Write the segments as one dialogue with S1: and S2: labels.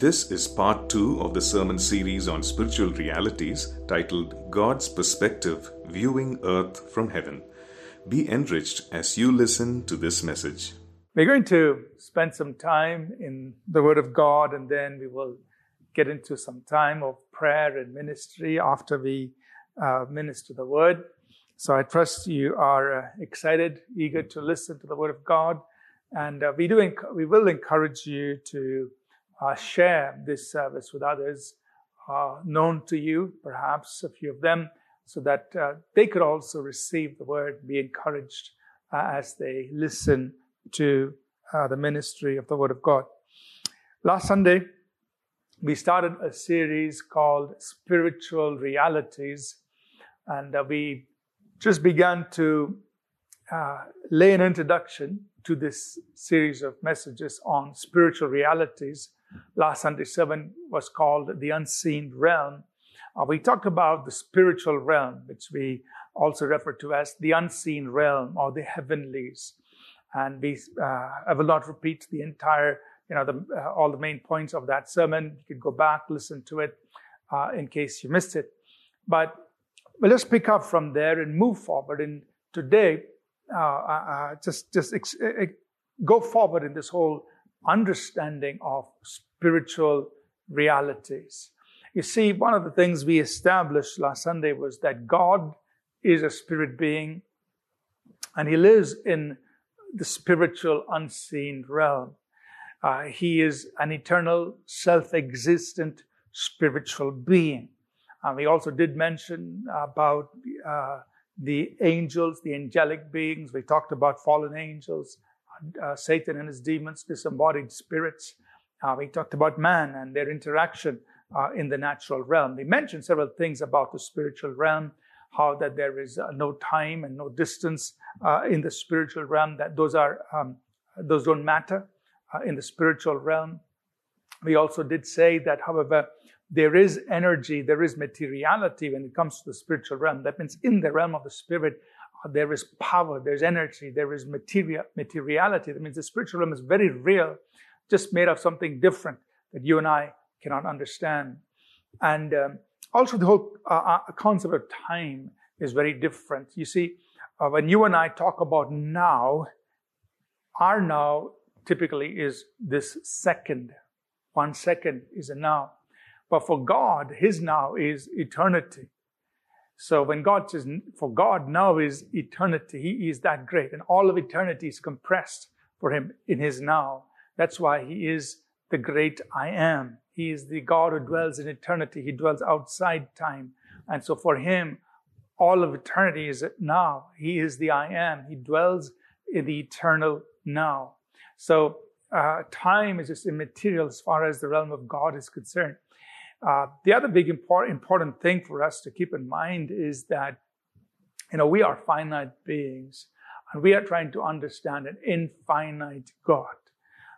S1: This is part two of the sermon series on spiritual realities titled God's Perspective Viewing Earth from Heaven. Be enriched as you listen to this message.
S2: We're going to spend some time in the Word of God and then we will get into some time of prayer and ministry after we uh, minister the Word. So I trust you are uh, excited, eager to listen to the Word of God. And uh, we, do enc- we will encourage you to uh, share this service with others uh, known to you, perhaps a few of them, so that uh, they could also receive the word, be encouraged uh, as they listen to uh, the ministry of the Word of God. Last Sunday, we started a series called Spiritual Realities, and uh, we just began to lay an introduction to this series of messages on spiritual realities Last Sunday sermon was called The Unseen Realm. Uh, we talked about the spiritual realm, which we also refer to as the unseen realm or the heavenlies. And we, uh, I will not repeat the entire, you know, the, uh, all the main points of that sermon. You can go back, listen to it uh, in case you missed it. But well, let's pick up from there and move forward. And today, uh, uh, just just ex- ex- go forward in this whole understanding of spiritual realities. You see, one of the things we established last Sunday was that God is a spirit being and he lives in the spiritual unseen realm. Uh, he is an eternal, self existent spiritual being. And we also did mention about uh, the angels, the angelic beings. We talked about fallen angels uh, Satan and his demons, disembodied spirits. Uh, we talked about man and their interaction uh, in the natural realm. We mentioned several things about the spiritual realm, how that there is uh, no time and no distance uh, in the spiritual realm. That those are um, those don't matter uh, in the spiritual realm. We also did say that, however, there is energy, there is materiality when it comes to the spiritual realm. That means in the realm of the spirit, there is power, there's energy, there is material, materiality. That means the spiritual realm is very real, just made of something different that you and I cannot understand. And um, also, the whole uh, uh concept of time is very different. You see, uh, when you and I talk about now, our now typically is this second. One second is a now. But for God, His now is eternity. So when God says, for God now is eternity, He is that great. And all of eternity is compressed for Him in His now. That's why He is the great I am. He is the God who dwells in eternity. He dwells outside time. And so for Him, all of eternity is now. He is the I am. He dwells in the eternal now. So uh, time is just immaterial as far as the realm of God is concerned. Uh, the other big important, thing for us to keep in mind is that, you know, we are finite beings and we are trying to understand an infinite God.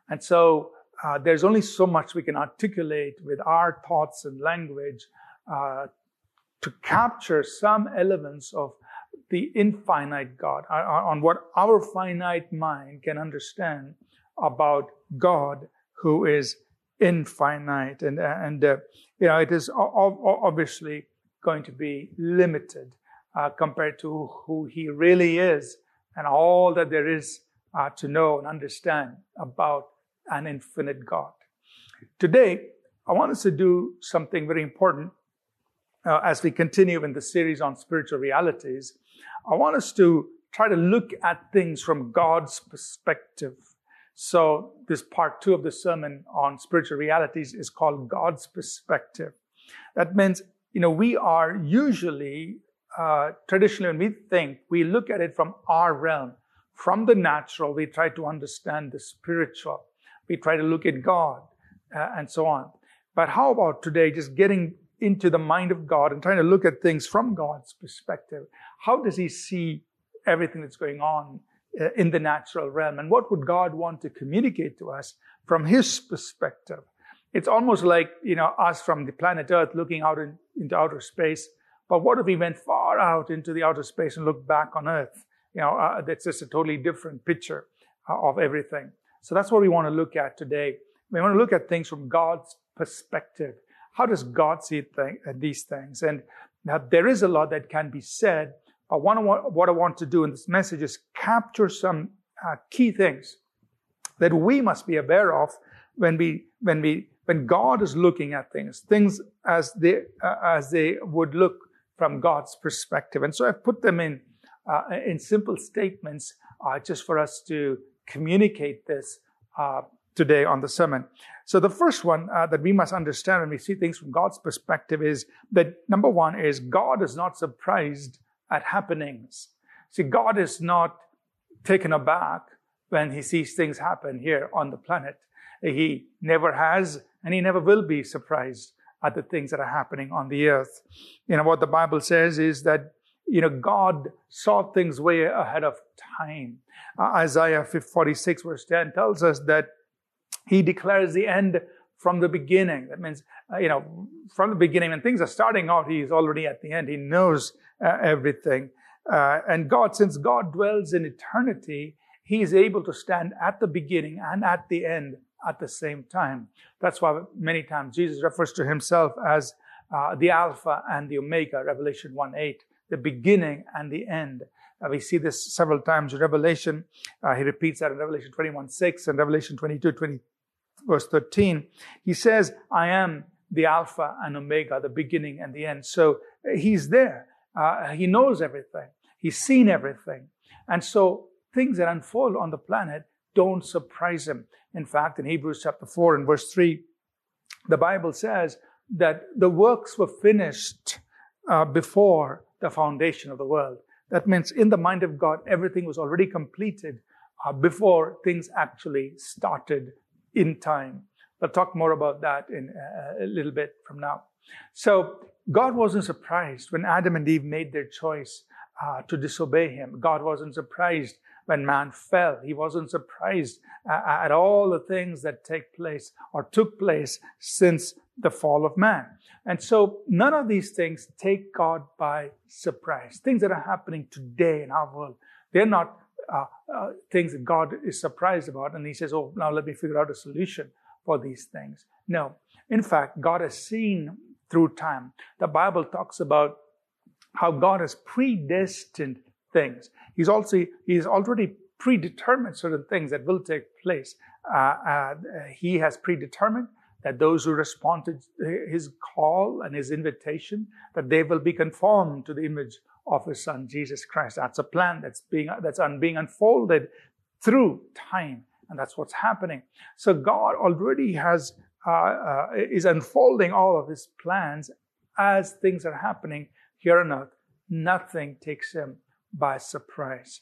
S2: And so uh, there's only so much we can articulate with our thoughts and language uh, to capture some elements of the infinite God, uh, uh, on what our finite mind can understand about God who is infinite. And, and uh, you know, it is obviously going to be limited uh, compared to who he really is and all that there is uh, to know and understand about an infinite God. Today, I want us to do something very important uh, as we continue in the series on spiritual realities. I want us to try to look at things from God's perspective. So this part two of the sermon on spiritual realities is called God's perspective. That means, you know, we are usually, uh, traditionally when we think, we look at it from our realm. From the natural, we try to understand the spiritual. We try to look at God uh, and so on. But how about today just getting into the mind of God and trying to look at things from God's perspective? How does he see everything that's going on in the natural realm. And what would God want to communicate to us from His perspective? It's almost like, you know, us from the planet Earth looking out in, into outer space. But what if we went far out into the outer space and looked back on Earth? You know, uh, that's just a totally different picture uh, of everything. So that's what we want to look at today. We want to look at things from God's perspective. How does God see th- these things? And now there is a lot that can be said. But what I want to do in this message is capture some uh, key things that we must be aware of when we when we when God is looking at things, things as they uh, as they would look from God's perspective. And so I've put them in uh, in simple statements uh, just for us to communicate this uh, today on the sermon. So the first one uh, that we must understand when we see things from God's perspective is that number one is God is not surprised at happenings. See, God is not taken aback when he sees things happen here on the planet. He never has and he never will be surprised at the things that are happening on the earth. You know, what the Bible says is that, you know, God saw things way ahead of time. Uh, Isaiah 46 verse 10 tells us that he declares the end from the beginning. That means, uh, you know, from the beginning, when things are starting out, he is already at the end. He knows uh, everything. Uh, and God, since God dwells in eternity, he is able to stand at the beginning and at the end at the same time. That's why many times Jesus refers to himself as uh, the Alpha and the Omega, Revelation 1 8, the beginning and the end. Uh, we see this several times in Revelation. Uh, he repeats that in Revelation 21 6 and Revelation 22 20, verse 13. He says, I am the Alpha and Omega, the beginning and the end. So uh, he's there. Uh, he knows everything. He's seen everything. And so things that unfold on the planet don't surprise him. In fact, in Hebrews chapter 4 and verse 3, the Bible says that the works were finished uh, before the foundation of the world. That means in the mind of God, everything was already completed uh, before things actually started in time. We'll talk more about that in uh, a little bit from now. So God wasn't surprised when Adam and Eve made their choice uh, to disobey him. God wasn't surprised when man fell. He wasn't surprised at all the things that take place or took place since the fall of man. And so none of these things take God by surprise. Things that are happening today in our world, they're not uh, uh, things that God is surprised about. And he says, oh, now let me figure out a solution for these things. No. In fact, God has seen through time. The Bible talks about how God has predestined things. He's also, he's already predetermined certain things that will take place. Uh, uh, he has predetermined that those who respond to his call and his invitation, that they will be conformed to the image of his son, Jesus Christ. That's a plan that's being, that's un, being unfolded through time. And that's what's happening. So God already has, uh, uh, is unfolding all of his plans as things are happening here on earth. Nothing takes him by surprise.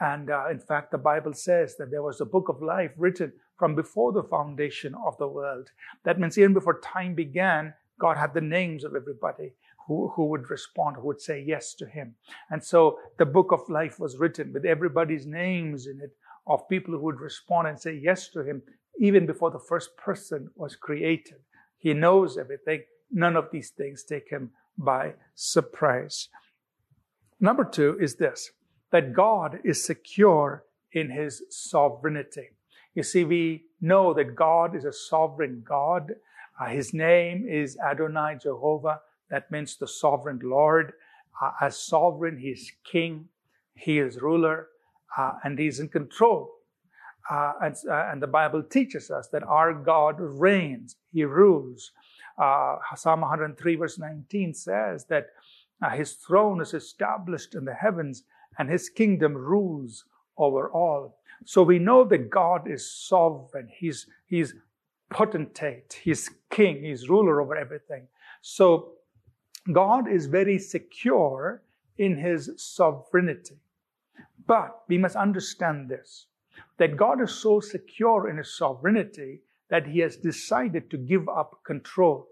S2: And uh, in fact, the Bible says that there was a book of life written from before the foundation of the world. That means even before time began, God had the names of everybody who, who would respond, who would say yes to him. And so the book of life was written with everybody's names in it of people who would respond and say yes to him even before the first person was created. He knows everything. None of these things take him by surprise. Number two is this that God is secure in his sovereignty. You see, we know that God is a sovereign God. Uh, his name is Adonai Jehovah. That means the sovereign Lord. Uh, as sovereign, he is king, he is ruler, uh, and he's in control. Uh, and, uh, and, the Bible teaches us that our God reigns, he rules. Uh, Psalm 103, verse 19 says that uh, his throne is established in the heavens and his kingdom rules over all. So we know that God is sovereign. He's, he's potentate. He's king. He's ruler over everything. So God is very secure in his sovereignty. But we must understand this that God is so secure in his sovereignty that he has decided to give up control.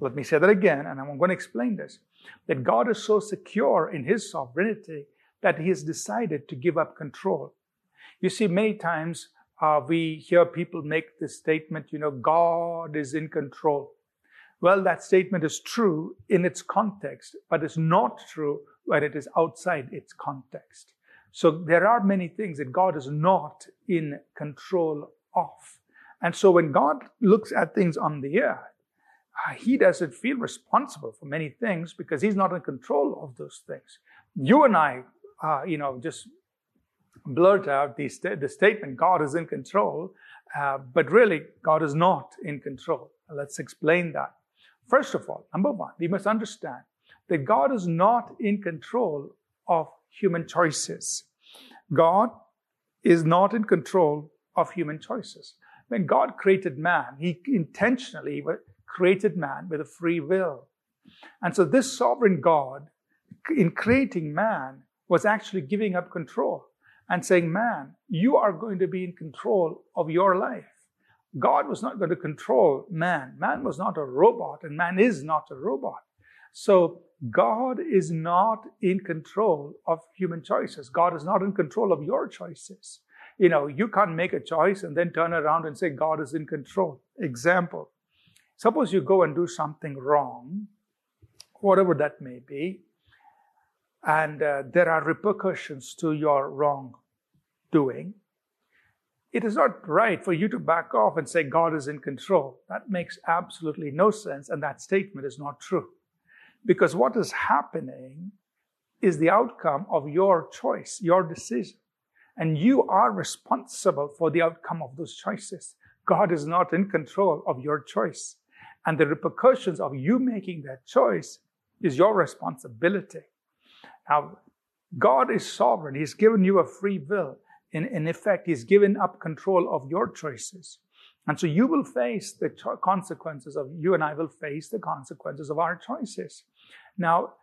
S2: Let me say that again, and I'm going to explain this. That God is so secure in his sovereignty that he has decided to give up control. You see, many times uh, we hear people make this statement, you know, God is in control. Well, that statement is true in its context, but it's not true when it is outside its context. So there are many things that God is not in control of. And so when God looks at things on the earth, uh, he doesn't feel responsible for many things because he's not in control of those things. You and I, uh, you know, just blurt out the, st- the statement, God is in control, uh, but really, God is not in control. Let's explain that. First of all, number one, we must understand that God is not in control of human choices. God is not in control of human choices. When God created man, He intentionally created man with a free will. And so this sovereign God, in creating man, was actually giving up control and saying, Man, you are going to be in control of your life. God was not going to control man. Man was not a robot, and man is not a robot. So God is not in control of human choices. God is not in control of your choices. You know, you can't make a choice and then turn around and say God is in control. Example. Suppose you go and do something wrong, whatever that may be, and uh, there are repercussions to your wrong doing. It is not right for you to back off and say God is in control. That makes absolutely no sense, and that statement is not true. Because what is happening is the outcome of your choice, your decision. And you are responsible for the outcome of those choices. God is not in control of your choice. And the repercussions of you making that choice is your responsibility. Now, God is sovereign. He's given you a free will. In, in effect, He's given up control of your choices. And so you will face the cho- consequences of, you and I will face the consequences of our choices. Now,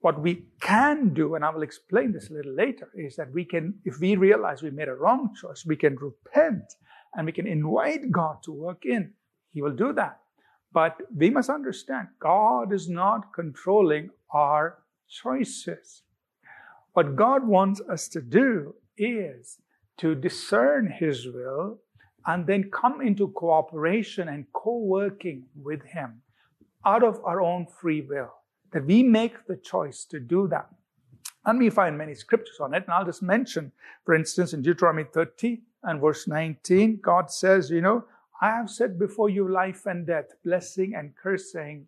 S2: what we can do, and I will explain this a little later, is that we can, if we realize we made a wrong choice, we can repent and we can invite God to work in. He will do that. But we must understand God is not controlling our choices. What God wants us to do is to discern His will and then come into cooperation and co working with Him out of our own free will. That we make the choice to do that. And we find many scriptures on it. And I'll just mention, for instance, in Deuteronomy 30 and verse 19, God says, You know, I have set before you life and death, blessing and cursing.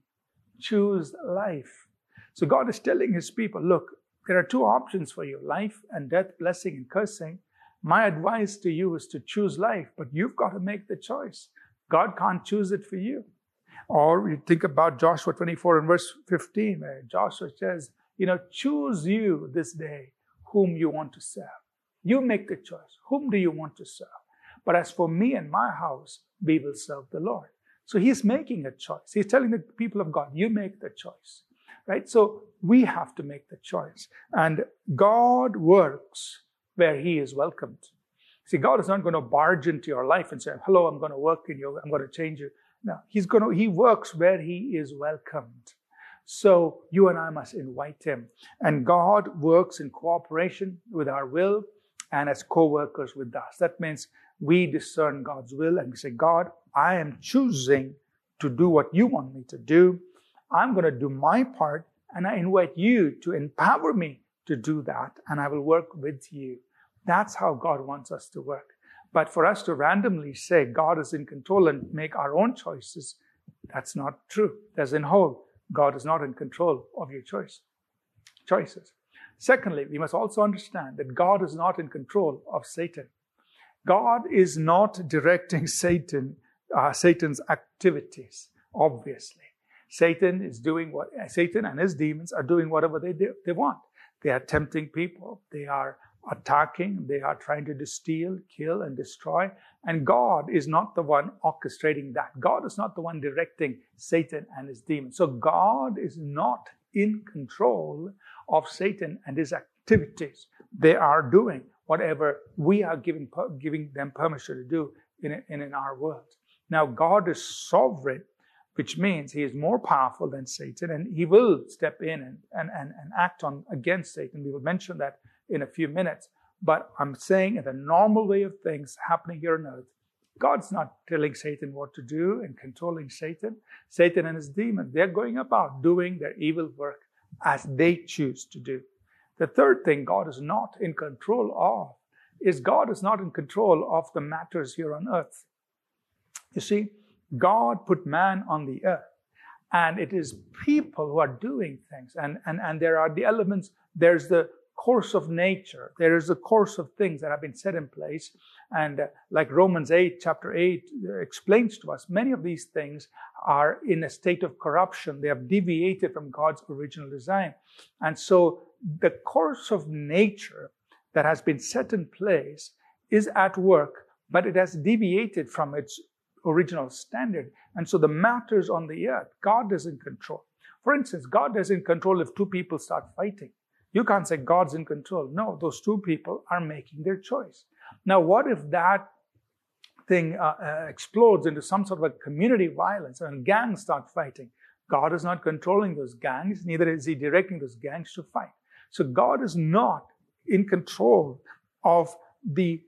S2: Choose life. So God is telling his people, look, there are two options for you life and death, blessing and cursing. My advice to you is to choose life, but you've got to make the choice. God can't choose it for you. Or you think about Joshua 24 and verse 15, where Joshua says, you know, choose you this day whom you want to serve. You make the choice. Whom do you want to serve? But as for me and my house, we will serve the Lord. So he's making a choice. He's telling the people of God, you make the choice. Right? So we have to make the choice. And God works where he is welcomed. See, God is not going to barge into your life and say, hello, I'm going to work in you. I'm going to change you. No, he's going to, he works where he is welcomed. So you and I must invite him. And God works in cooperation with our will and as co-workers with us. That means we discern God's will and we say, God, I am choosing to do what you want me to do. I'm going to do my part and I invite you to empower me to do that and I will work with you. That's how God wants us to work. But for us to randomly say God is in control and make our own choices, that's not true. As in whole, God is not in control of your choice, choices. Secondly, we must also understand that God is not in control of Satan. God is not directing Satan, uh, Satan's activities, obviously. Satan is doing what, Satan and his demons are doing whatever they, do, they want. They are tempting people. They are attacking. They are trying to steal, kill, and destroy. And God is not the one orchestrating that. God is not the one directing Satan and his demons. So God is not in control of Satan and his activities. They are doing whatever we are giving, giving them permission to do in, in, in our world. Now, God is sovereign, which means he is more powerful than Satan and he will step in and, and, and, act on against Satan. We will mention that in a few minutes. But I'm saying in the normal way of things happening here on earth, God's not telling Satan what to do and controlling Satan. Satan and his demons, they're going about doing their evil work as they choose to do. The third thing God is not in control of is God is not in control of the matters here on earth. You see, God put man on the earth, and it is people who are doing things. And, and, and there are the elements, there's the course of nature, there is the course of things that have been set in place. And uh, like Romans 8, chapter 8 uh, explains to us, many of these things are in a state of corruption. They have deviated from God's original design. And so the course of nature that has been set in place is at work, but it has deviated from its original standard. And so the matters on the earth, God is in control. For instance, God is in control if two people start fighting. You can't say God's in control. No, those two people are making their choice. Now, what if that thing uh, uh, explodes into some sort of a community violence and gangs start fighting? God is not controlling those gangs, neither is He directing those gangs to fight. So God is not in control of the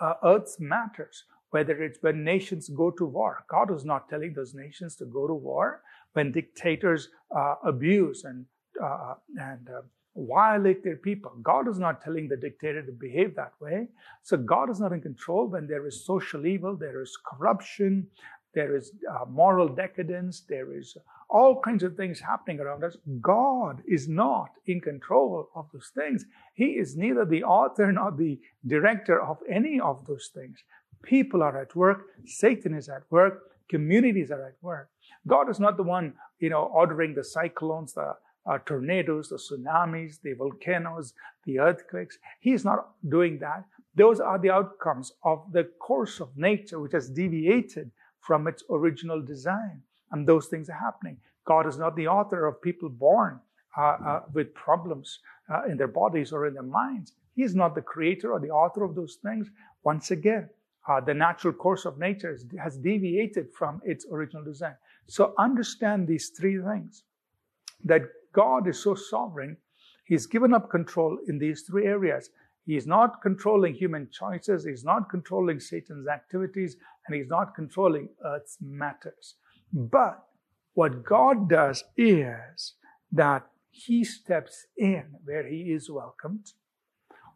S2: uh, earth's matters, whether it's when nations go to war. God is not telling those nations to go to war. When dictators uh, abuse and uh, and uh, violate their people, God is not telling the dictator to behave that way. So God is not in control when there is social evil, there is corruption, there is uh, moral decadence, there is all kinds of things happening around us. God is not in control of those things. He is neither the author nor the director of any of those things. People are at work, Satan is at work, communities are at work. God is not the one, you know, ordering the cyclones, the uh, tornadoes, the tsunamis, the volcanoes, the earthquakes. He's not doing that. Those are the outcomes of the course of nature, which has deviated from its original design and those things are happening. God is not the author of people born uh, uh, with problems uh, in their bodies or in their minds. He is not the creator or the author of those things. Once again, uh, the natural course of nature has deviated from its original design. So understand these three things that God is so sovereign, He's given up control in these three areas. He is not controlling human choices, He's not controlling Satan's activities, and He's not controlling Earth's matters. But what God does is that He steps in where He is welcomed.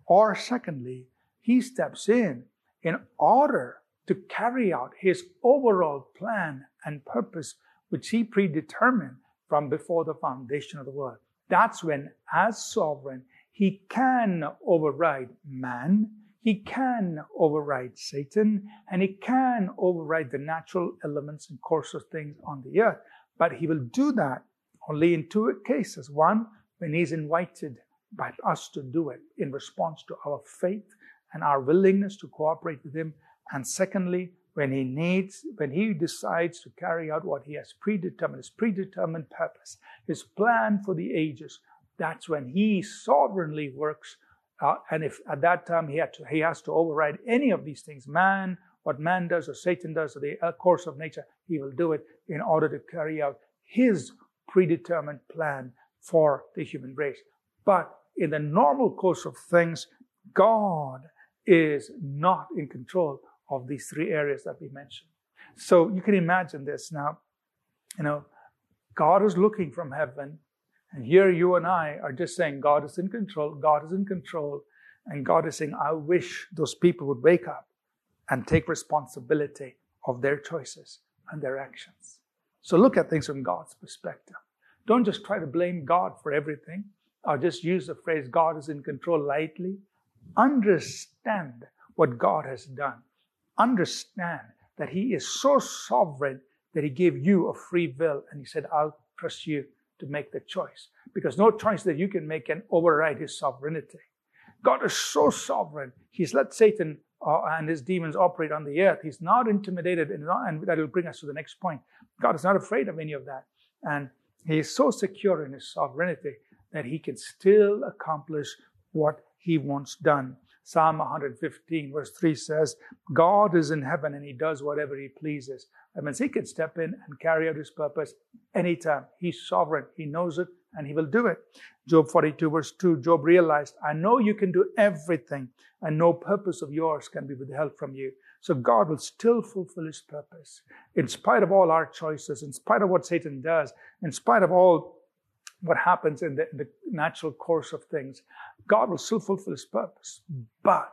S2: Or secondly, He steps in in order to carry out His overall plan and purpose, which He predetermined from before the foundation of the world. That's when, as sovereign, He can override man he can override Satan and he can override the natural elements and course of things on the earth. But he will do that only in two cases. One, when he's invited by us to do it in response to our faith and our willingness to cooperate with him. And secondly, when he needs, when he decides to carry out what he has predetermined, his predetermined purpose, his plan for the ages, that's when he sovereignly works uh, and if at that time he, to, he has to override any of these things, man, what man does or Satan does or the uh, course of nature, he will do it in order to carry out his predetermined plan for the human race. But in the normal course of things, God is not in control of these three areas that we mentioned. So you can imagine this now. You know, God is looking from heaven and here you and I are just saying God is in control, God is in control, and God is saying, I wish those people would wake up and take responsibility of their choices and their actions. So look at things from God's perspective. Don't just try to blame God for everything or just use the phrase God is in control lightly. Understand what God has done. Understand that He is so sovereign that He gave you a free will and He said, I'll trust you to make the choice because no choice that you can make can override his sovereignty. God is so sovereign. He's let Satan uh, and his demons operate on the earth. He's not intimidated, and, and that will bring us to the next point. God is not afraid of any of that. And he is so secure in his sovereignty that he can still accomplish what he wants done. Psalm 115, verse 3 says, God is in heaven and he does whatever he pleases. That means he can step in and carry out his purpose anytime. He's sovereign. He knows it and he will do it. Job 42 verse 2, Job realized, I know you can do everything and no purpose of yours can be withheld from you. So God will still fulfill his purpose. In spite of all our choices, in spite of what Satan does, in spite of all what happens in the, the natural course of things, God will still fulfill his purpose. But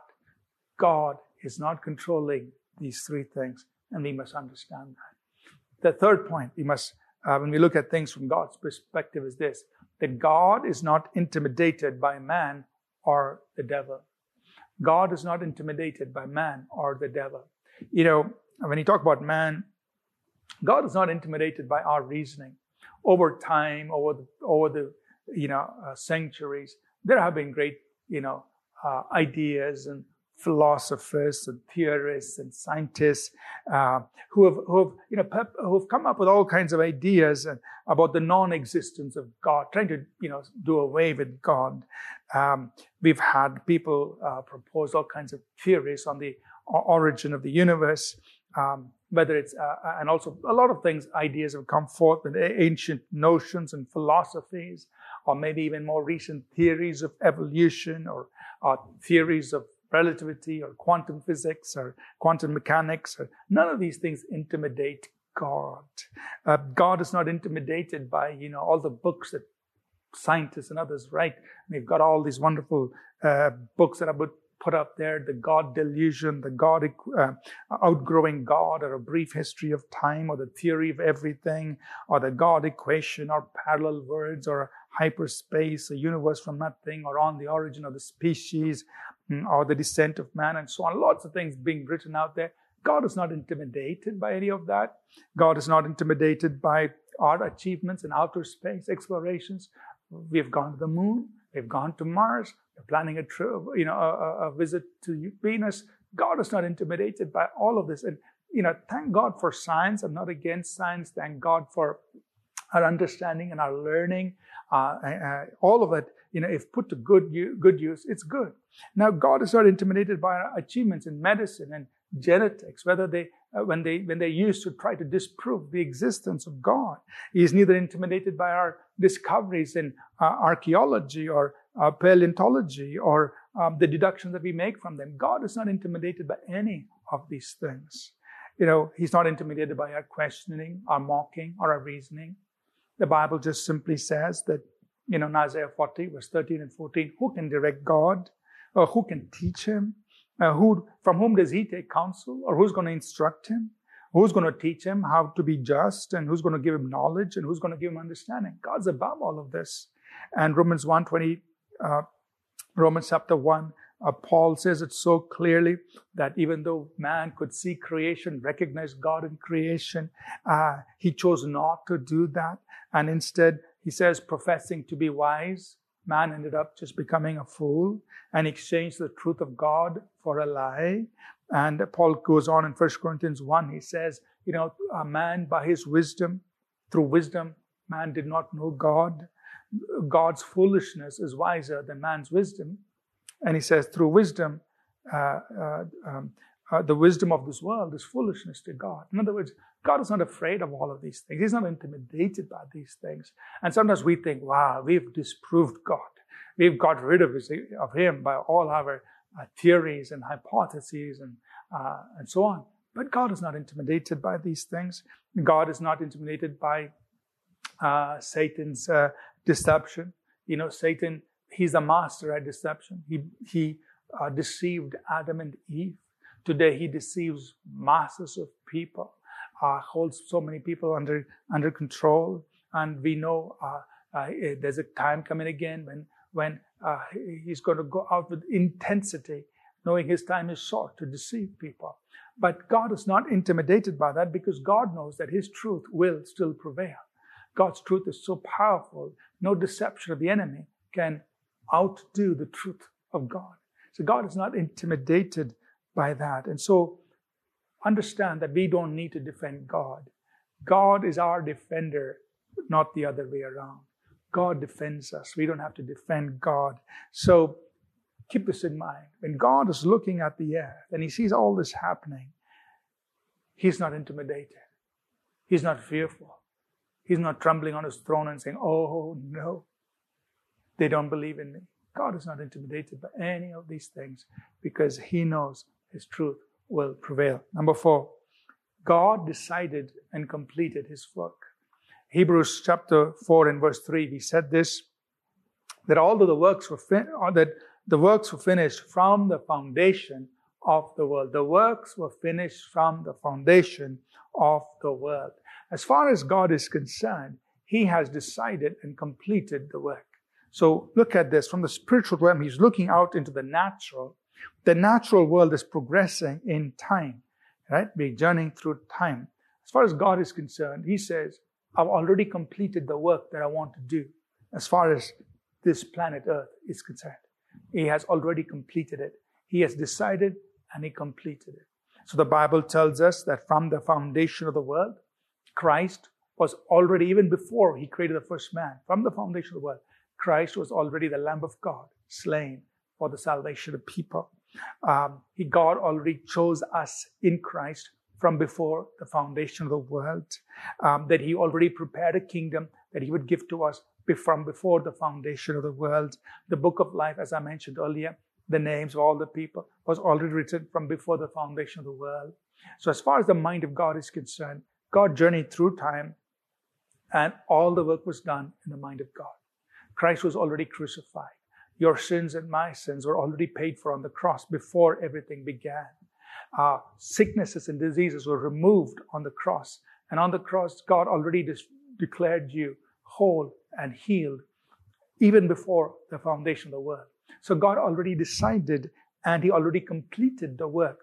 S2: God is not controlling these three things and we must understand that. The third point we must, uh, when we look at things from God's perspective, is this that God is not intimidated by man or the devil. God is not intimidated by man or the devil. You know, when you talk about man, God is not intimidated by our reasoning. Over time, over the, over the you know uh, centuries, there have been great you know uh, ideas and philosophers and theorists and scientists uh, who have who have you know who have come up with all kinds of ideas about the non-existence of God, trying to you know do away with God. Um, we've had people uh, propose all kinds of theories on the origin of the universe. Um, whether it's uh, uh, and also a lot of things ideas have come forth with ancient notions and philosophies or maybe even more recent theories of evolution or uh, theories of relativity or quantum physics or quantum mechanics. Or, none of these things intimidate God. Uh, God is not intimidated by, you know, all the books that scientists and others write. We've got all these wonderful uh, books that are put up there, the God delusion, the God uh, outgrowing God, or a brief history of time, or the theory of everything, or the God equation, or parallel worlds, or hyperspace, a universe from nothing, or on the origin of the species, mm, or the descent of man, and so on. Lots of things being written out there. God is not intimidated by any of that. God is not intimidated by our achievements in outer space explorations. We have gone to the moon. We've gone to Mars. Planning a trip, you know, a, a visit to Venus. God is not intimidated by all of this. And, you know, thank God for science. I'm not against science. Thank God for our understanding and our learning. Uh, uh, all of it, you know, if put to good, good use, it's good. Now, God is not intimidated by our achievements in medicine and genetics, whether they, uh, when they, when they used to try to disprove the existence of God. He is neither intimidated by our discoveries in uh, archaeology or uh, paleontology or um, the deductions that we make from them. God is not intimidated by any of these things. You know, He's not intimidated by our questioning, our mocking, or our reasoning. The Bible just simply says that, you know, in Isaiah 40, verse 13 and 14, who can direct God? Or who can teach him? Uh, who, from whom does he take counsel? Or who's going to instruct him? Who's going to teach him how to be just? And who's going to give him knowledge? And who's going to give him understanding? God's above all of this. And Romans 1 20, uh, Romans chapter 1, uh, Paul says it so clearly that even though man could see creation, recognize God in creation, uh, he chose not to do that. And instead, he says, professing to be wise, man ended up just becoming a fool and exchanged the truth of God for a lie. And Paul goes on in 1 Corinthians 1, he says, you know, a man by his wisdom, through wisdom, man did not know God. God's foolishness is wiser than man's wisdom. And he says, through wisdom, uh, uh, um, uh, the wisdom of this world is foolishness to God. In other words, God is not afraid of all of these things. He's not intimidated by these things. And sometimes we think, wow, we've disproved God. We've got rid of, his, of him by all our uh, theories and hypotheses and, uh, and so on. But God is not intimidated by these things. God is not intimidated by uh, Satan's uh, deception. You know, Satan, he's a master at deception. He, he uh, deceived Adam and Eve. Today, he deceives masses of people uh, holds so many people under under control, and we know uh, uh, there's a time coming again when when uh, he's going to go out with intensity, knowing his time is short to deceive people. But God is not intimidated by that because God knows that His truth will still prevail. God's truth is so powerful, no deception of the enemy can outdo the truth of God. So God is not intimidated by that. And so understand that we don't need to defend God. God is our defender, not the other way around. God defends us. We don't have to defend God. So keep this in mind. When God is looking at the earth and he sees all this happening, he's not intimidated. He's not fearful. He's not trembling on his throne and saying, Oh, no, they don't believe in me. God is not intimidated by any of these things because he knows his truth will prevail. Number four, God decided and completed his work. Hebrews chapter 4 and verse 3, he said this, that although the works were fin- or that the works were finished from the foundation of the world. The works were finished from the foundation of the world. As far as God is concerned, He has decided and completed the work. So look at this from the spiritual realm. He's looking out into the natural. The natural world is progressing in time, right? We're journeying through time. As far as God is concerned, He says, I've already completed the work that I want to do as far as this planet Earth is concerned. He has already completed it. He has decided and He completed it. So the Bible tells us that from the foundation of the world, Christ was already, even before He created the first man, from the foundation of the world, Christ was already the Lamb of God, slain for the salvation of people. Um, he, God already chose us in Christ from before the foundation of the world, um, that He already prepared a kingdom that He would give to us from before the foundation of the world. The book of life, as I mentioned earlier, the names of all the people was already written from before the foundation of the world. So, as far as the mind of God is concerned, God journeyed through time and all the work was done in the mind of God. Christ was already crucified. Your sins and my sins were already paid for on the cross before everything began. Uh, sicknesses and diseases were removed on the cross. And on the cross, God already de- declared you whole and healed even before the foundation of the world. So God already decided and He already completed the work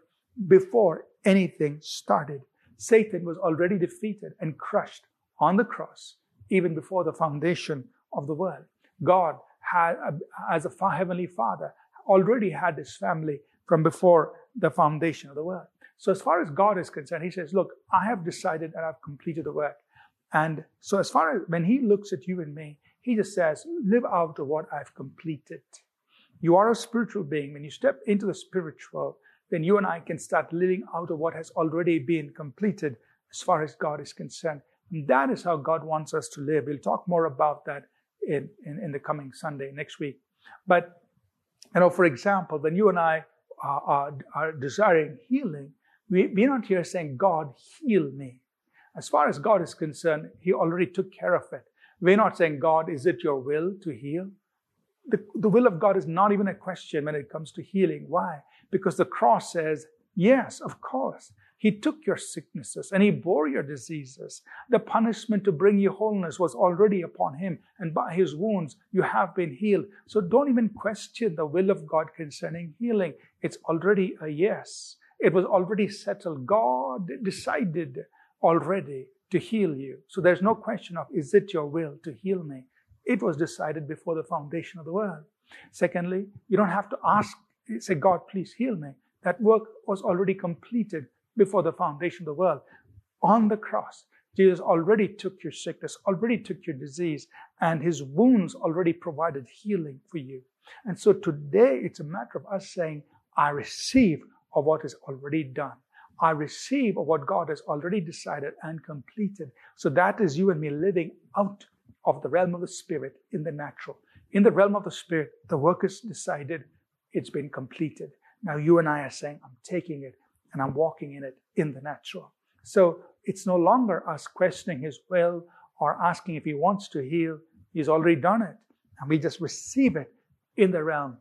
S2: before anything started. Satan was already defeated and crushed on the cross even before the foundation of the world. God had, uh, as a heavenly Father, already had His family from before the foundation of the world. So as far as God is concerned, He says, "Look, I have decided and I've completed the work." And so, as far as when He looks at you and me, He just says, "Live out of what I've completed." You are a spiritual being. When you step into the spiritual, then you and I can start living out of what has already been completed as far as God is concerned. And that is how God wants us to live. We'll talk more about that in, in, in the coming Sunday next week. But, you know, for example, when you and I are, are, are desiring healing, we, we're not here saying, God, heal me. As far as God is concerned, He already took care of it. We're not saying, God, is it your will to heal? the, the will of God is not even a question when it comes to healing. Why? Because the cross says, yes, of course. He took your sicknesses and he bore your diseases. The punishment to bring you wholeness was already upon him, and by his wounds you have been healed. So don't even question the will of God concerning healing. It's already a yes. It was already settled. God decided already to heal you. So there's no question of, is it your will to heal me? It was decided before the foundation of the world. Secondly, you don't have to ask, say, God, please heal me. That work was already completed before the foundation of the world. On the cross, Jesus already took your sickness, already took your disease, and his wounds already provided healing for you. And so today it's a matter of us saying, I receive of what is already done. I receive of what God has already decided and completed. So that is you and me living out of the realm of the spirit in the natural. In the realm of the spirit, the work is decided, it's been completed. Now you and I are saying, I'm taking it and I'm walking in it in the natural. So it's no longer us questioning his will or asking if he wants to heal. He's already done it. And we just receive it in the realm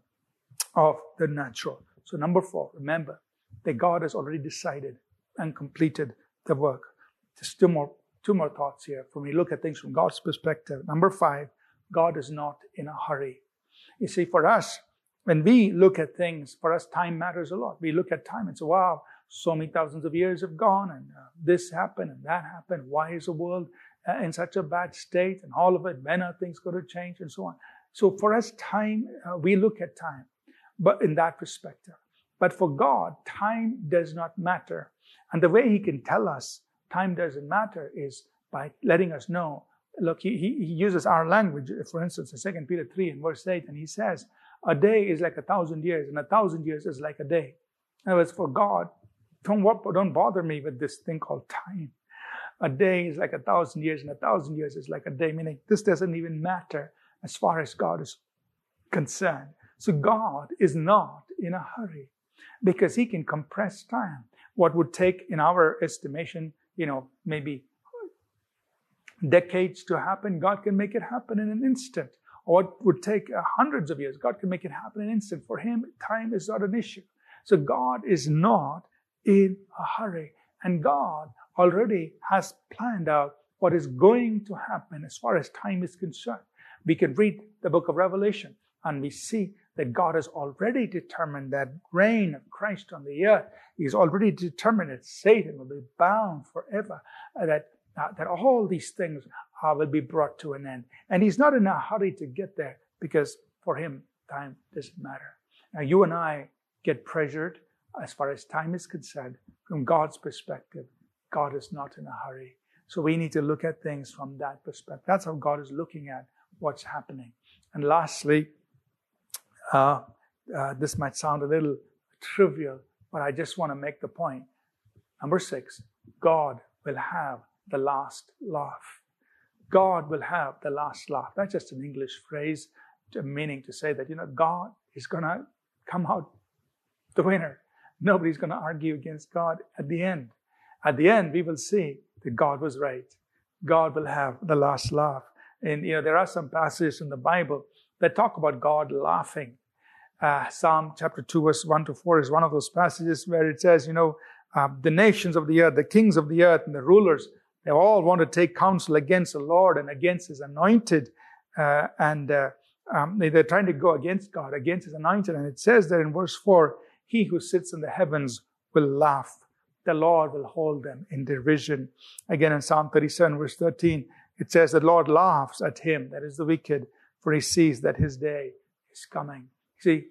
S2: of the natural. So number four, remember that God has already decided and completed the work. Just two more two more thoughts here when we look at things from God's perspective. Number five, God is not in a hurry. You see, for us, when we look at things, for us, time matters a lot. We look at time and say, wow, so many thousands of years have gone and uh, this happened and that happened. Why is the world uh, in such a bad state and all of it? When are things going to change and so on? So for us, time, uh, we look at time, but in that perspective. But for God, time does not matter. And the way He can tell us time doesn't matter is by letting us know. Look, he, he uses our language, for instance, in 2 Peter 3 and verse 8, and he says, A day is like a thousand years, and a thousand years is like a day. In other words, for God, don't, don't bother me with this thing called time. A day is like a thousand years, and a thousand years is like a day, meaning this doesn't even matter as far as God is concerned. So God is not in a hurry because he can compress time. What would take, in our estimation, you know, maybe decades to happen, God can make it happen in an instant. What would take uh, hundreds of years, God can make it happen in an instant. For Him, time is not an issue. So God is not in a hurry. And God already has planned out what is going to happen as far as time is concerned. We can read the book of Revelation and we see that God has already determined that reign of Christ on the earth. He's already determined that Satan will be bound forever, uh, that, that all these things uh, will be brought to an end. And he's not in a hurry to get there because for him, time doesn't matter. Now, you and I get pressured as far as time is concerned from God's perspective. God is not in a hurry. So we need to look at things from that perspective. That's how God is looking at what's happening. And lastly, uh, uh, this might sound a little trivial, but I just want to make the point. Number six, God will have the last laugh. God will have the last laugh. That's just an English phrase, meaning to say that, you know, God is going to come out the winner. Nobody's going to argue against God at the end. At the end, we will see that God was right. God will have the last laugh. And, you know, there are some passages in the Bible that talk about God laughing. Uh, Psalm chapter 2, verse 1 to 4 is one of those passages where it says, you know, uh, the nations of the earth, the kings of the earth, and the rulers, they all want to take counsel against the Lord and against his anointed. Uh, and uh, um, they, they're trying to go against God, against his anointed. And it says that in verse 4, he who sits in the heavens will laugh. The Lord will hold them in derision. Again, in Psalm 37, verse 13, it says, The Lord laughs at him, that is the wicked, for he sees that his day is coming. See,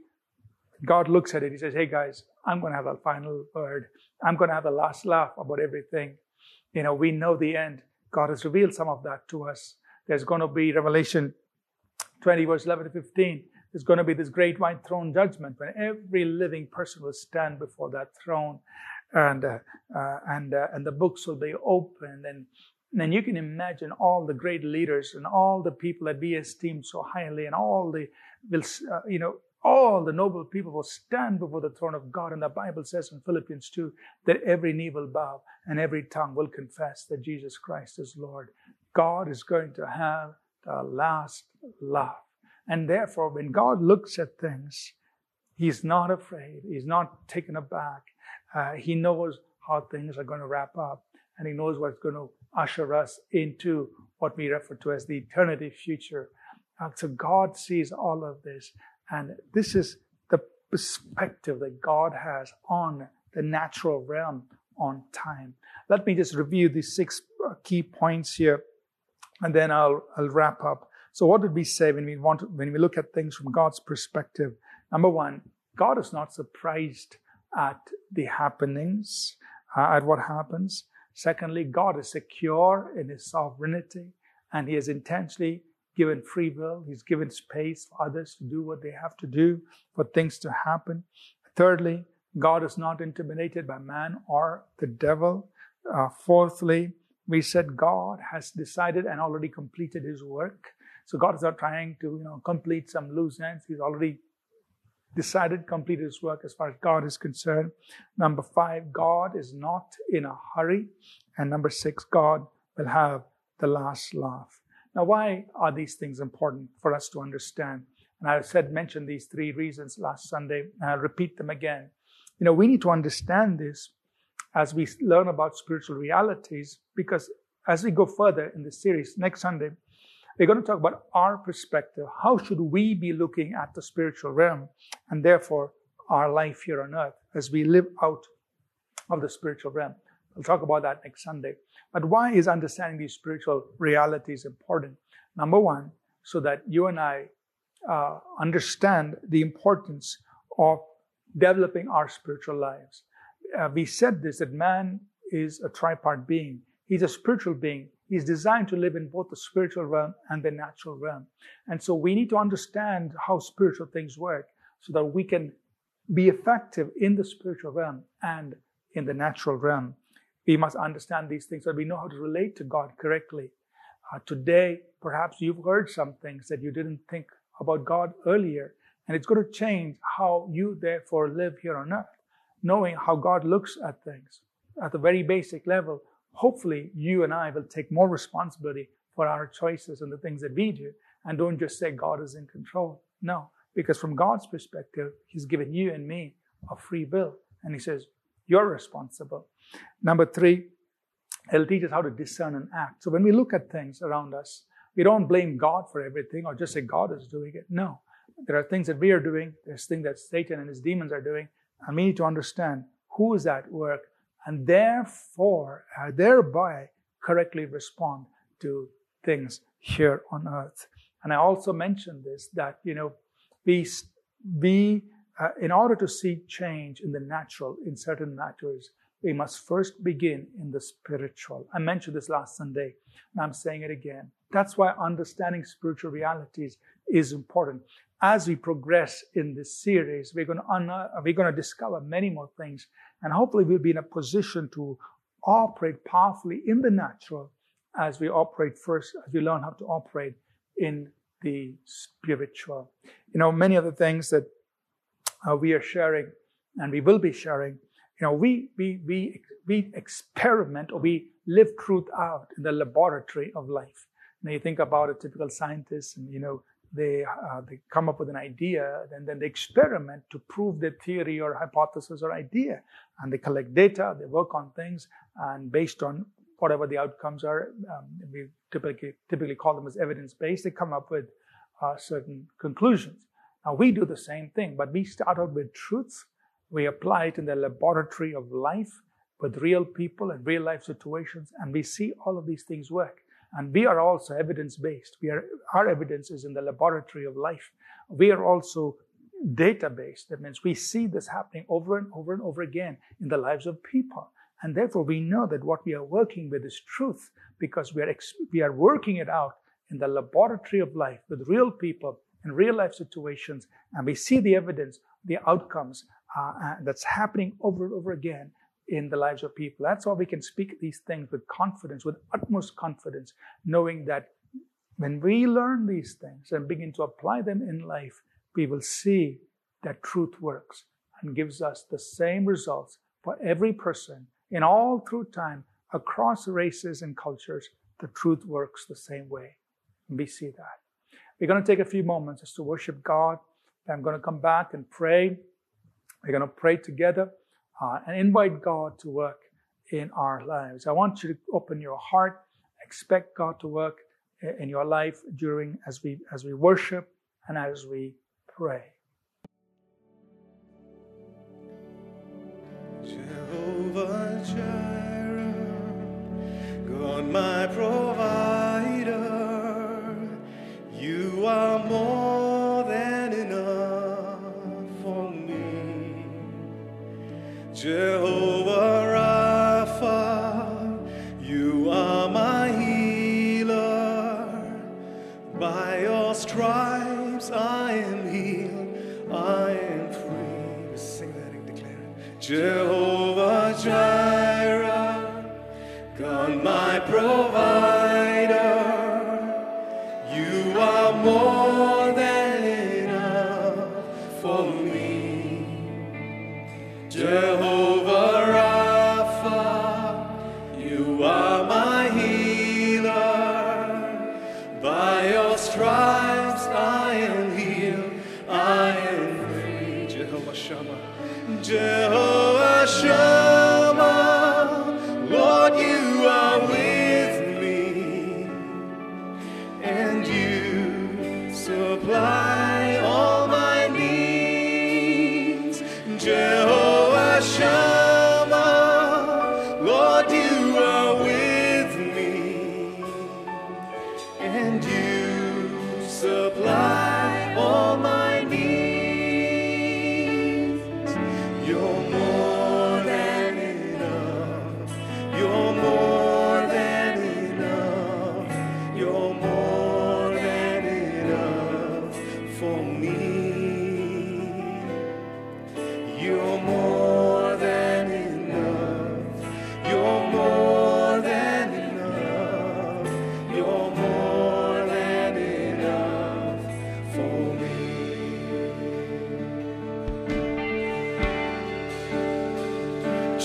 S2: God looks at it. He says, Hey guys, I'm going to have a final word. I'm going to have the last laugh about everything. You know, we know the end. God has revealed some of that to us. There's going to be Revelation 20, verse 11 to 15. There's going to be this great white throne judgment when every living person will stand before that throne and, uh, uh, and, uh, and the books will be opened and and you can imagine all the great leaders and all the people that we esteem so highly and all the, uh, you know, all the noble people will stand before the throne of God. And the Bible says in Philippians 2 that every knee will bow and every tongue will confess that Jesus Christ is Lord. God is going to have the last laugh. And therefore, when God looks at things, He's not afraid. He's not taken aback. Uh, he knows how things are going to wrap up and He knows what's going to usher us into what we refer to as the eternity future. Uh, so God sees all of this, and this is the perspective that God has on the natural realm, on time. Let me just review these six uh, key points here, and then I'll, I'll wrap up. So, what did we say when we want to, when we look at things from God's perspective? Number one, God is not surprised at the happenings, uh, at what happens. Secondly, God is secure in his sovereignty and he has intentionally given free will. He's given space for others to do what they have to do, for things to happen. Thirdly, God is not intimidated by man or the devil. Uh, fourthly, we said God has decided and already completed his work. So God is not trying to, you know, complete some loose ends. He's already decided, completed his work as far as God is concerned. Number five, God is not in a hurry. And number six, God will have the last laugh. Now, why are these things important for us to understand? And I said, mentioned these three reasons last Sunday, and I'll repeat them again. You know, we need to understand this as we learn about spiritual realities, because as we go further in the series next Sunday, we're going to talk about our perspective. How should we be looking at the spiritual realm and therefore our life here on earth as we live out of the spiritual realm? We'll talk about that next Sunday. But why is understanding these spiritual realities important? Number one, so that you and I uh, understand the importance of developing our spiritual lives. Uh, we said this that man is a tripart being. He's a spiritual being. He's designed to live in both the spiritual realm and the natural realm. And so we need to understand how spiritual things work so that we can be effective in the spiritual realm and in the natural realm. We must understand these things so we know how to relate to God correctly. Uh, today, perhaps you've heard some things that you didn't think about God earlier, and it's going to change how you therefore live here on earth, knowing how God looks at things at the very basic level hopefully you and I will take more responsibility for our choices and the things that we do and don't just say God is in control. No, because from God's perspective, He's given you and me a free will. And he says, You're responsible. Number three, it'll teach us how to discern and act. So when we look at things around us, we don't blame God for everything or just say God is doing it. No. There are things that we are doing, there's things that Satan and his demons are doing, and we need to understand who is at work and therefore, uh, thereby correctly respond to things here on earth. And I also mentioned this that, you know, we, we uh, in order to see change in the natural in certain matters, we must first begin in the spiritual. I mentioned this last Sunday, and I'm saying it again. That's why understanding spiritual realities is important. As we progress in this series, we're going to, un- we're going to discover many more things, and hopefully, we'll be in a position to operate powerfully in the natural as we operate first, as we learn how to operate in the spiritual. You know, many of the things that uh, we are sharing and we will be sharing, you know, we, we, we, we experiment or we live truth out in the laboratory of life. Now you think about a typical scientist and, you know, they, uh, they come up with an idea and then they experiment to prove their theory or hypothesis or idea. And they collect data, they work on things, and based on whatever the outcomes are, um, we typically, typically call them as evidence based, they come up with uh, certain conclusions. Now we do the same thing, but we start out with truths. We apply it in the laboratory of life with real people and real life situations, and we see all of these things work. And we are also evidence based. We are, our evidence is in the laboratory of life. We are also data based. That means we see this happening over and over and over again in the lives of people. And therefore, we know that what we are working with is truth because we are, we are working it out in the laboratory of life with real people in real life situations. And we see the evidence, the outcomes uh that's happening over and over again in the lives of people. That's why we can speak these things with confidence, with utmost confidence, knowing that when we learn these things and begin to apply them in life, we will see that truth works and gives us the same results for every person in all through time, across races and cultures. The truth works the same way. And we see that. We're going to take a few moments just to worship God. I'm going to come back and pray. We're going to pray together uh, and invite God to work in our lives. I want you to open your heart, expect God to work in your life during as we as we worship and as we pray.
S3: Jehovah Jireh, God my provider, Jehovah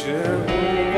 S3: Jehovah El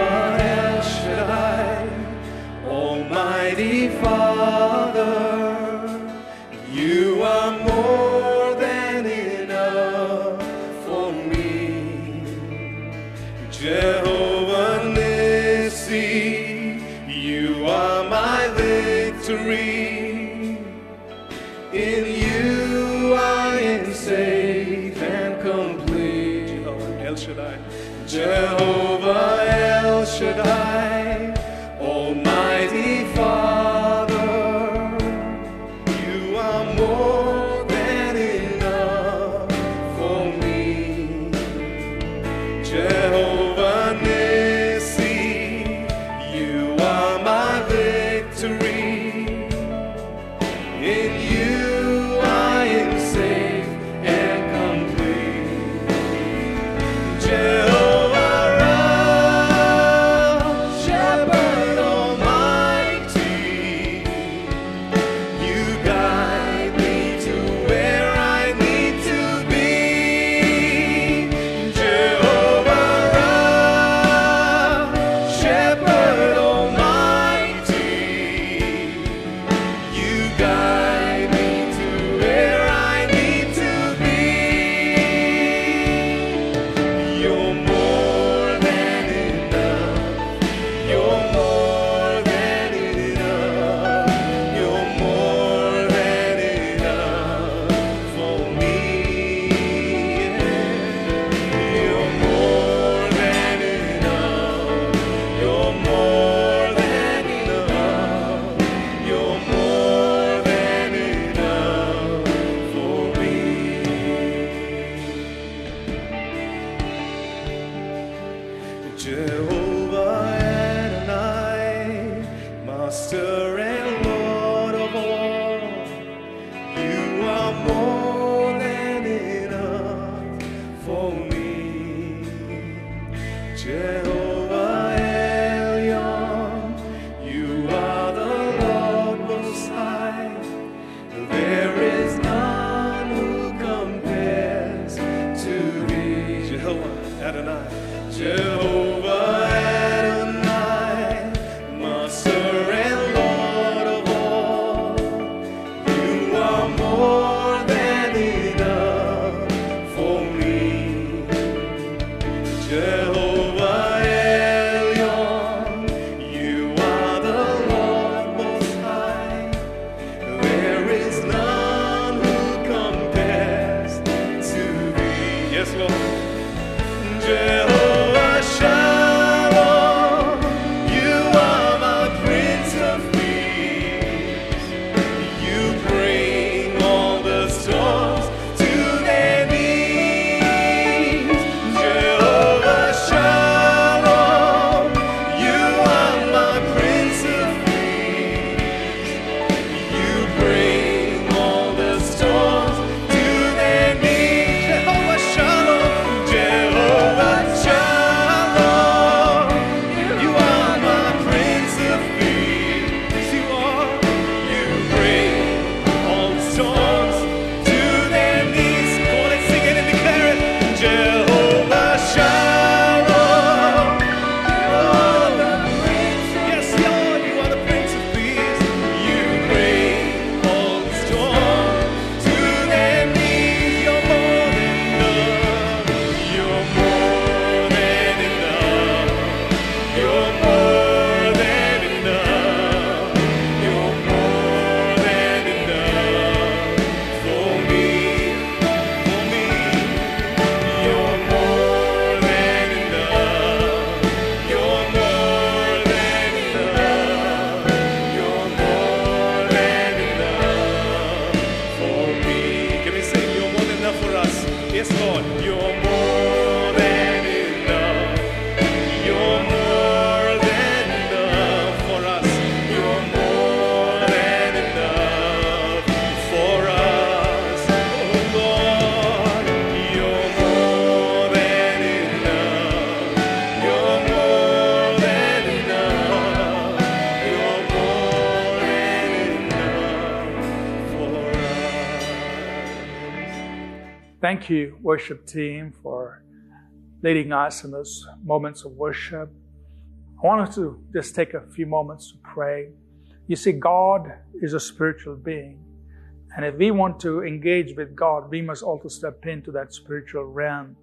S2: Thank you, worship team, for leading us in those moments of worship. I wanted to just take a few moments to pray. You see, God is a spiritual being. And if we want to engage with God, we must also step into that spiritual realm.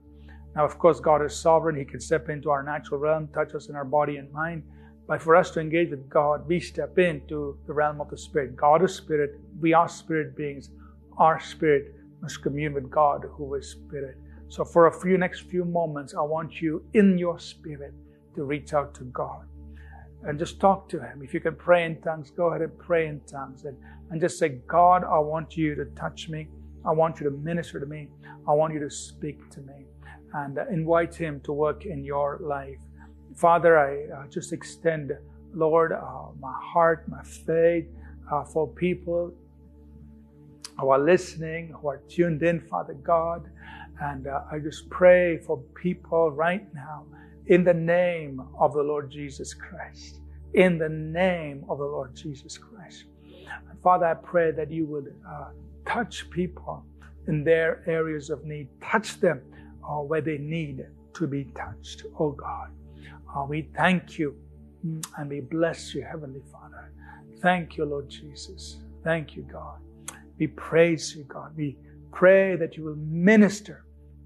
S2: Now, of course, God is sovereign. He can step into our natural realm, touch us in our body and mind. But for us to engage with God, we step into the realm of the Spirit. God is Spirit. We are Spirit beings. Our Spirit must commune with God, who is Spirit. So for a few next few moments, I want you in your spirit to reach out to God and just talk to Him. If you can pray in tongues, go ahead and pray in tongues and, and just say, God, I want you to touch me. I want you to minister to me. I want you to speak to me. And uh, invite Him to work in your life. Father, I uh, just extend, Lord, uh, my heart, my faith uh, for people who are listening, who are tuned in, Father God. And uh, I just pray for people right now in the name of the Lord Jesus Christ. In the name of the Lord Jesus Christ. And Father, I pray that you would uh, touch people in their areas of need. Touch them uh, where they need to be touched, oh God. Uh, we thank you mm, and we bless you, Heavenly Father. Thank you, Lord Jesus. Thank you, God. We praise you, God. We pray that you will minister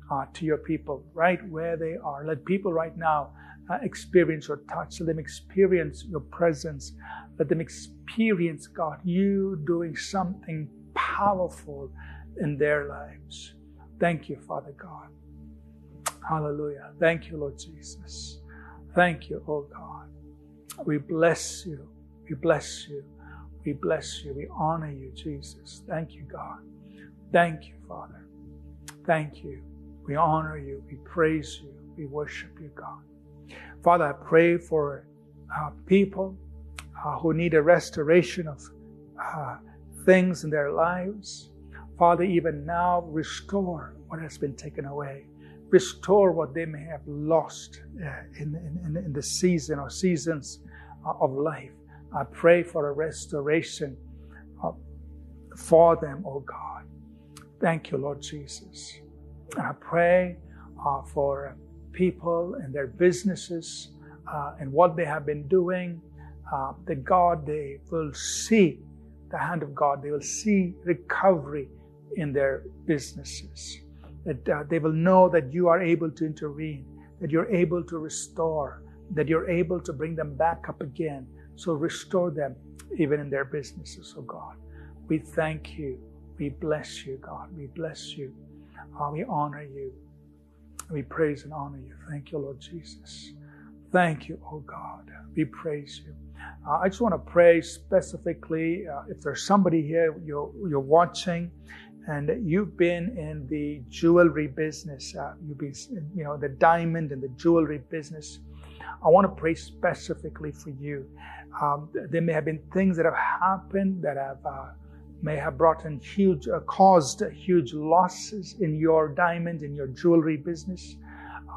S2: uh, to your people right where they are. Let people right now uh, experience your touch. Let them experience your presence. Let them experience, God, you doing something powerful in their lives. Thank you, Father God. Hallelujah. Thank you, Lord Jesus. Thank you, oh God. We bless you. We bless you. We bless you. We honor you, Jesus. Thank you, God. Thank you, Father. Thank you. We honor you. We praise you. We worship you, God. Father, I pray for uh, people uh, who need a restoration of uh, things in their lives. Father, even now, restore what has been taken away. Restore what they may have lost uh, in, in, in the season or seasons uh, of life. I pray for a restoration uh, for them, oh God. Thank you, Lord Jesus. And I pray uh, for people and their businesses uh, and what they have been doing, uh, that God, they will see the hand of God. They will see recovery in their businesses. That uh, they will know that you are able to intervene, that you're able to restore, that you're able to bring them back up again. So restore them even in their businesses, oh God. We thank you. We bless you, God. We bless you. Uh, we honor you. We praise and honor you. Thank you, Lord Jesus. Thank you, oh God. We praise you. Uh, I just want to pray specifically uh, if there's somebody here you're, you're watching and you've been in the jewelry business, uh, you've been, you know, the diamond and the jewelry business. I want to pray specifically for you. Um, there may have been things that have happened that have uh, may have brought in huge, uh, caused huge losses in your diamond, in your jewelry business.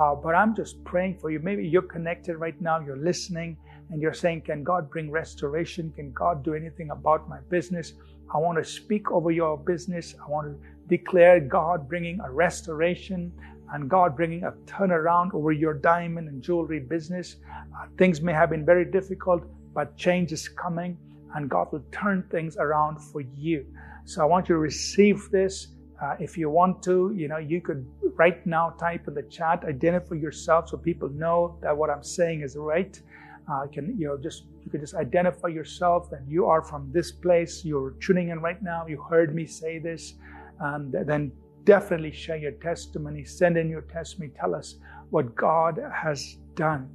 S2: Uh, but I'm just praying for you. Maybe you're connected right now, you're listening, and you're saying, Can God bring restoration? Can God do anything about my business? I want to speak over your business. I want to declare God bringing a restoration and God bringing a turnaround over your diamond and jewelry business. Uh, things may have been very difficult, but change is coming and God will turn things around for you. So I want you to receive this. Uh, if you want to, you know, you could right now type in the chat, identify yourself so people know that what I'm saying is right. Uh, can you know just you can just identify yourself that you are from this place. You're tuning in right now. You heard me say this, and then definitely share your testimony. Send in your testimony. Tell us what God has done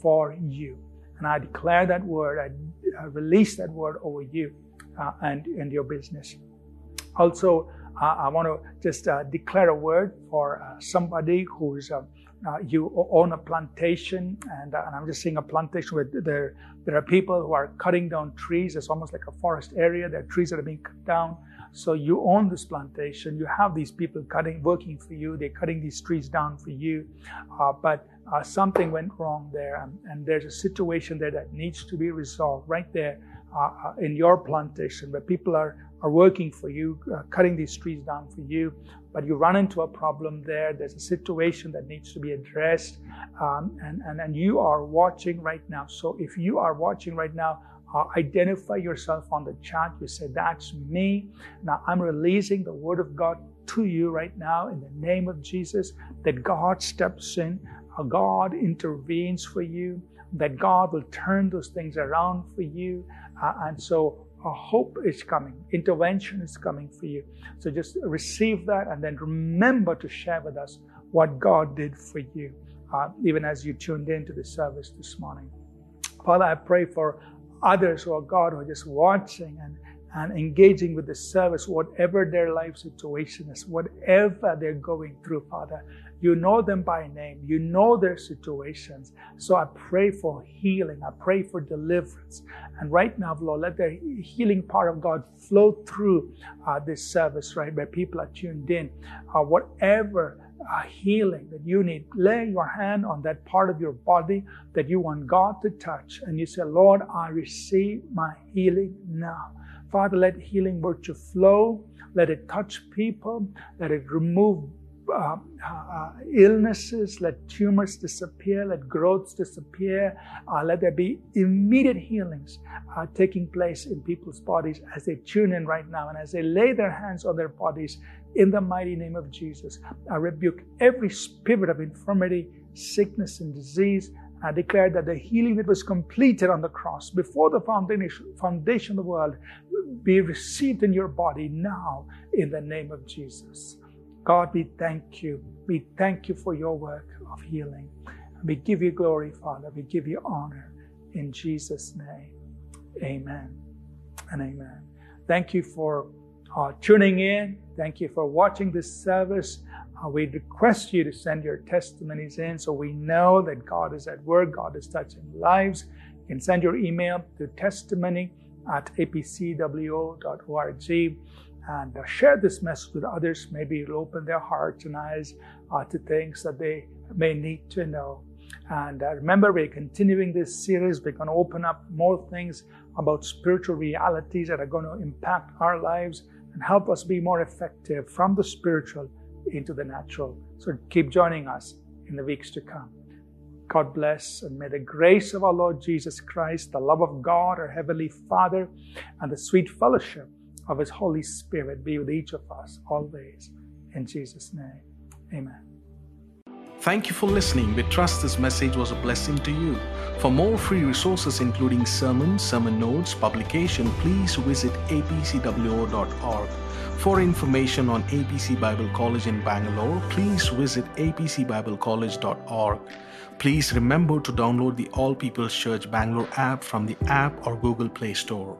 S2: for you. And I declare that word, I, I release that word over you uh, and, and your business. Also, uh, I want to just uh, declare a word for uh, somebody who's uh, uh, you own a plantation, and, and, I'm just seeing a plantation where there there are people who are cutting down trees. It's almost like a forest area. There are trees that are being cut down. So you own this plantation. You have these people cutting, working for you. They're cutting these trees down for you, but uh, something went wrong there, and, and, there's a situation there that needs to be resolved right there uh, uh, in your plantation where people are, are working for you, uh, cutting these trees down for you, but you run into a problem there. There's a situation that needs to be addressed, um, and, and, and you are watching right now. So if you are watching right now, uh, identify yourself on the chat. You say, That's me. Now I'm releasing the word of God to you right now in the name of Jesus that God steps in God intervenes for you. that God will turn those things around for you. Uh, and so a hope is coming, intervention is coming for you. So just receive that and then remember to share with us what God did for you, uh, even as you tuned into the service this morning. Father, I pray for others who are God who are just watching and and engaging with the service, whatever their life situation is, whatever they're going through, Father. You know them by name. You know their situations. So I pray for healing. I pray for deliverance. And right now, Lord, let the healing power of God flow through uh, this service, right, where people are tuned in. Uh, whatever uh, healing that you need, lay your hand on that part of your body that you want God to touch. And you say, Lord, I receive my healing now. Father, let healing virtue flow. Let it touch people. Let it remove uh, uh, illnesses. Let tumors disappear. Let growths disappear. Uh, let there be immediate healings uh, taking place in people's bodies as they tune in right now and as they lay their hands on their bodies in the mighty name of Jesus. I rebuke every spirit of infirmity, sickness, and disease I declare that the healing that was completed on the cross before the foundation of the world be received in your body now in the name of Jesus. God, we thank you. We thank you for your work of healing. We give you glory, Father. We give you honor in Jesus' name. Amen and amen. Thank you for uh, tuning in. Thank you for watching this service. Uh, we request you to send your testimonies in so we know that God is at work, God is touching lives. You can send your email to testimony at apcwo.org and uh, share this message with others. Maybe it'll open their hearts and eyes uh, to things that they may need to know. And uh, remember, we're continuing this series. We're going to open up more things about spiritual realities that are going to impact our lives and help us be more effective from the spiritual into the natural. So keep joining us in the weeks to come. God bless, and may the grace of our Lord Jesus Christ, the love of God, our Heavenly Father, and the sweet fellowship of His Holy Spirit be with each of us always. In Jesus' name, amen.
S4: Thank you for listening. We trust this message was a blessing to you. For more free resources, including sermons, sermon notes, publication, please visit apcwo.org. For information on APC Bible College in Bangalore, please visit apcbiblecollege.org. Please remember to download the All People's Church Bangalore app from the app or Google Play Store.